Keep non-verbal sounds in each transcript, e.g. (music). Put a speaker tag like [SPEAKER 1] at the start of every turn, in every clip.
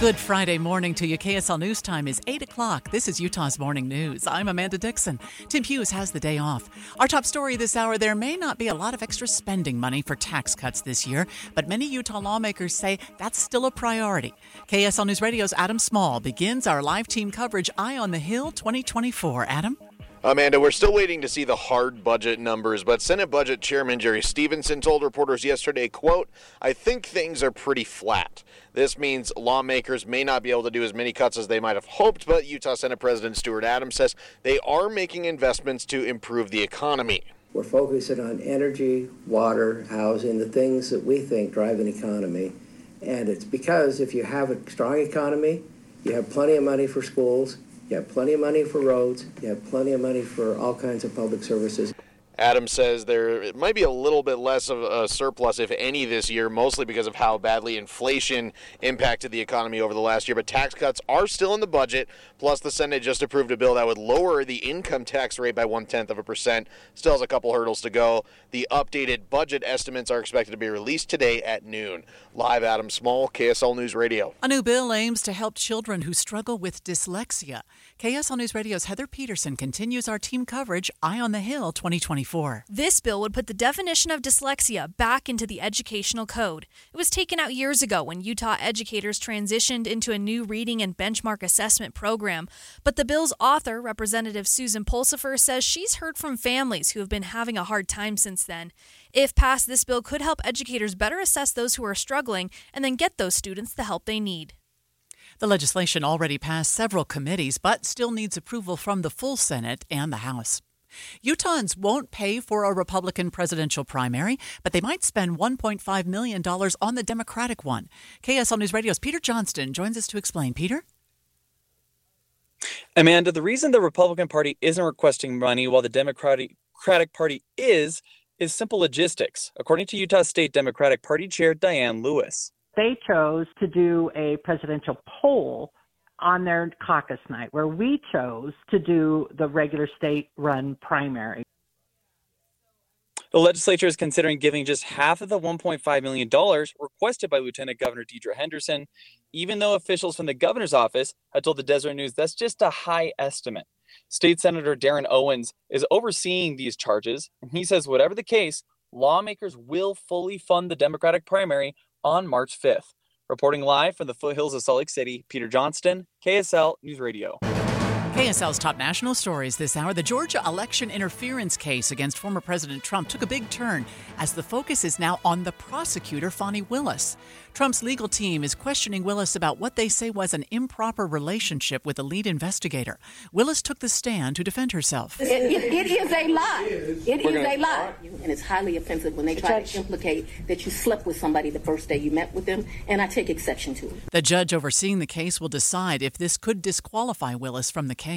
[SPEAKER 1] Good Friday morning to you. KSL News Time is 8 o'clock. This is Utah's Morning News. I'm Amanda Dixon. Tim Hughes has the day off. Our top story this hour there may not be a lot of extra spending money for tax cuts this year, but many Utah lawmakers say that's still a priority. KSL News Radio's Adam Small begins our live team coverage Eye on the Hill 2024. Adam?
[SPEAKER 2] Amanda, we're still waiting to see the hard budget numbers, but Senate Budget Chairman Jerry Stevenson told reporters yesterday, quote, I think things are pretty flat. This means lawmakers may not be able to do as many cuts as they might have hoped, but Utah Senate President Stuart Adams says they are making investments to improve the economy.
[SPEAKER 3] We're focusing on energy, water, housing, the things that we think drive an economy. And it's because if you have a strong economy, you have plenty of money for schools, you have plenty of money for roads. You have plenty of money for all kinds of public services.
[SPEAKER 2] Adams says there might be a little bit less of a surplus, if any, this year, mostly because of how badly inflation impacted the economy over the last year. But tax cuts are still in the budget. Plus, the Senate just approved a bill that would lower the income tax rate by one tenth of a percent. Still has a couple hurdles to go. The updated budget estimates are expected to be released today at noon. Live, Adam Small, KSL News Radio.
[SPEAKER 1] A new bill aims to help children who struggle with dyslexia. KSL News Radio's Heather Peterson continues our team coverage, Eye on the Hill 2024.
[SPEAKER 4] This bill would put the definition of dyslexia back into the educational code. It was taken out years ago when Utah educators transitioned into a new reading and benchmark assessment program. But the bill's author, Representative Susan Pulsipher, says she's heard from families who have been having a hard time since then. If passed, this bill could help educators better assess those who are struggling and then get those students the help they need.
[SPEAKER 1] The legislation already passed several committees, but still needs approval from the full Senate and the House. Utahns won't pay for a Republican presidential primary, but they might spend $1.5 million on the Democratic one. KSL News Radio's Peter Johnston joins us to explain. Peter?
[SPEAKER 5] Amanda, the reason the Republican Party isn't requesting money while the Democratic Party is, is simple logistics, according to Utah State Democratic Party Chair Diane Lewis
[SPEAKER 6] they chose to do a presidential poll on their caucus night, where we chose to do the regular state run primary.
[SPEAKER 5] The legislature is considering giving just half of the $1.5 million requested by Lieutenant Governor Deidre Henderson, even though officials from the governor's office had told the Deseret News that's just a high estimate. State Senator Derrin Owens is overseeing these charges, and he says, whatever the case, lawmakers will fully fund the Democratic primary on March 5th. Reporting live from the foothills of Salt Lake City, Peter Johnston, KSL News Radio.
[SPEAKER 1] KSL's top national stories this hour. The Georgia election interference case against former President Trump took a big turn as the focus is now on the prosecutor, Fani Willis. Trump's legal team is questioning Willis about what they say was an improper relationship with the lead investigator. Willis took the stand to defend herself.
[SPEAKER 7] it, it, it is a lie. It is a lie. And it's highly offensive when they try to implicate that you slept with somebody the first day you met with them, and I take exception to it.
[SPEAKER 1] The judge overseeing the case will decide if this could disqualify Willis from the case.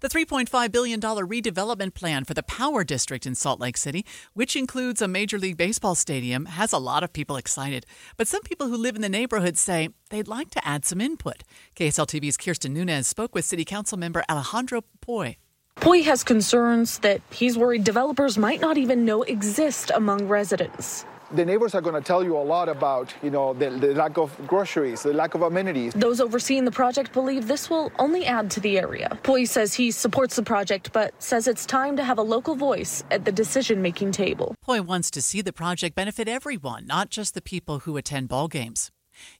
[SPEAKER 1] The $3.5 billion redevelopment plan for the Power District in Salt Lake City, which includes a Major League Baseball stadium, has a lot of people excited. But some people who live in the neighborhood say they'd like to add some input. KSLTV's Kirsten Nunez spoke with City Council member Alejandro Puy.
[SPEAKER 8] Puy has concerns that he's worried developers might not even know exist among residents
[SPEAKER 9] the neighbors are going to tell you a lot about, you know, the, the, lack of groceries, the lack of amenities.
[SPEAKER 8] Those overseeing the project believe this will only add to the area. Puy says he supports the project, but says it's time to have a local voice at the decision-making table.
[SPEAKER 1] Puy wants to see the project benefit everyone, not just the people who attend ball games.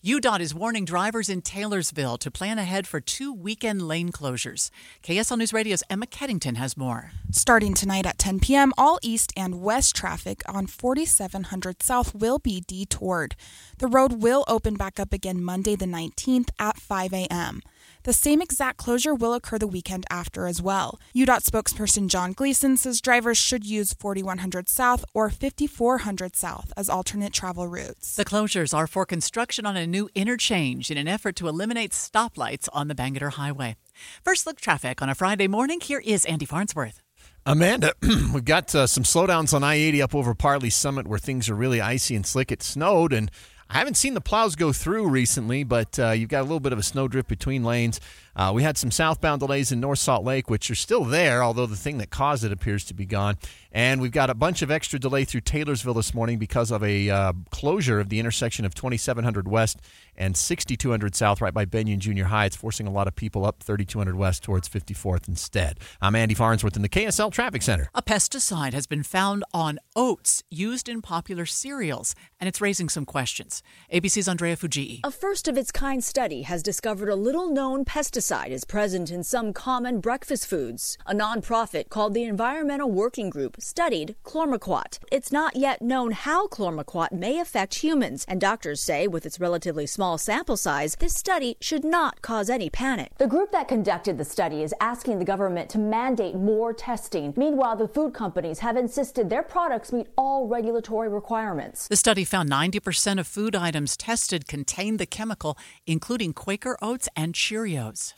[SPEAKER 1] UDOT is warning drivers in Taylorsville to plan ahead for two weekend lane closures. KSL News Radio's Emma Keddington has more.
[SPEAKER 10] Starting tonight at 10 p.m., all east and west traffic on 4700 South will be detoured. The road will open back up again Monday the 19th at 5 a.m. The same exact closure will occur the weekend after as well. UDOT spokesperson John Gleason says drivers should use 4100 South or 5400 South as alternate travel routes.
[SPEAKER 1] The closures are for construction on a new interchange in an effort to eliminate stoplights on the Bangerter Highway. First look traffic on a Friday morning. Here is Andy Farnsworth.
[SPEAKER 11] Amanda, (clears throat) we've got uh, some slowdowns on I 80 up over Parleys Summit where things are really icy and slick. It snowed, and I haven't seen the plows go through recently, but uh, you've got a little bit of a snowdrift between lanes. Uh, we had some southbound delays in North Salt Lake, which are still there, although the thing that caused it appears to be gone. And we've got a bunch of extra delay through Taylorsville this morning because of a uh, closure of the intersection of 2700 West and 6200 South right by Bennion Junior High. It's forcing a lot of people up 3200 West towards 54th instead. I'm Andy Farnsworth in the KSL Traffic Center.
[SPEAKER 1] A pesticide has been found on oats used in popular cereals, and it's raising some questions. ABC's Andrea Fujii.
[SPEAKER 12] A first of its kind study has discovered a little known pesticide is present in some common breakfast foods. A nonprofit called the Environmental Working Group studied chlormequat. It's not yet known how chlormequat may affect humans, and doctors say with its relatively small sample size, this study should not cause any panic. The group that conducted the study is asking the government to mandate more testing. Meanwhile, the food companies have insisted their products meet all regulatory requirements.
[SPEAKER 1] The study found 90% of food items tested contained the chemical, including Quaker Oats and Cheerios.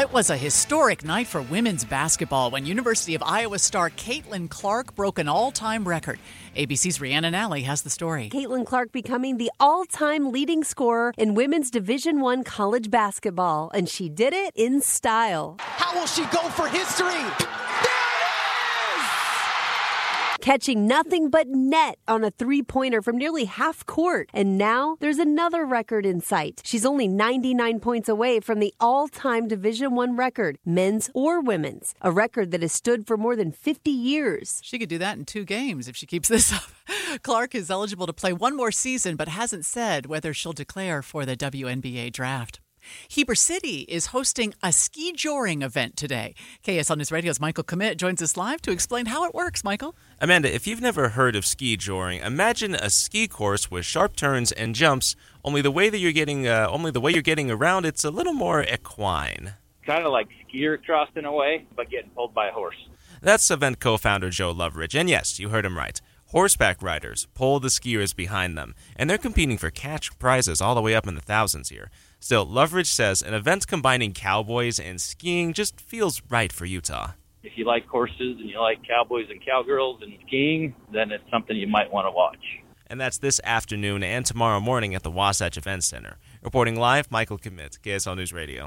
[SPEAKER 1] It was a historic night for women's basketball when University of Iowa star Caitlin Clark broke an all time record. ABC's Rhiannon Ally has the story.
[SPEAKER 13] Caitlin Clark becoming the all-time leading scorer in women's Division One college basketball, and she did it in style.
[SPEAKER 14] How will she go for history?
[SPEAKER 13] Catching nothing but net on a three pointer from nearly half court. And now there's another record in sight. She's only 99 points away from the all time Division One record, men's or women's, a record that has stood for more than 50 years.
[SPEAKER 1] She could do that in two games if she keeps (laughs) this up. Clark is eligible to play one more season, but hasn't said whether she'll declare for the WNBA draft. Heber City is hosting a ski joring event today. KSL News Radio's Michael Commit joins us live to explain how it works. Michael?
[SPEAKER 15] Amanda, if you've never heard of ski joring, imagine a ski course with sharp turns and jumps. Only the way that you're getting, uh, only the way you're getting around, it's a little more equine.
[SPEAKER 16] Kind of like skier crossed in a way, but getting pulled by a horse.
[SPEAKER 15] That's event co-founder Joe Loveridge, and yes, you heard him right. Horseback riders pull the skiers behind them, and they're competing for cash prizes all the way up in the thousands here. Still, Loveridge says an event combining cowboys and skiing just feels right for Utah.
[SPEAKER 16] If you like horses and you like cowboys and cowgirls and skiing, then it's something you might want to watch.
[SPEAKER 15] And that's this afternoon and tomorrow morning at the Wasatch Event Center. Reporting live, Michael Commit, KSL News Radio.